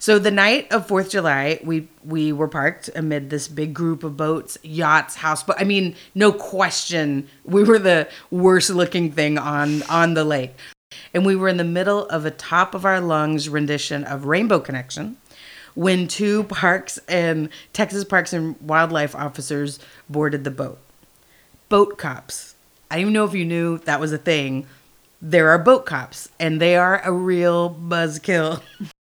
So the night of Fourth of July, we we were parked amid this big group of boats, yachts, houseboat. I mean, no question, we were the worst looking thing on on the lake, and we were in the middle of a top of our lungs rendition of Rainbow Connection when two parks and Texas Parks and Wildlife officers boarded the boat. Boat cops. I don't even know if you knew that was a thing. There are boat cops, and they are a real buzzkill.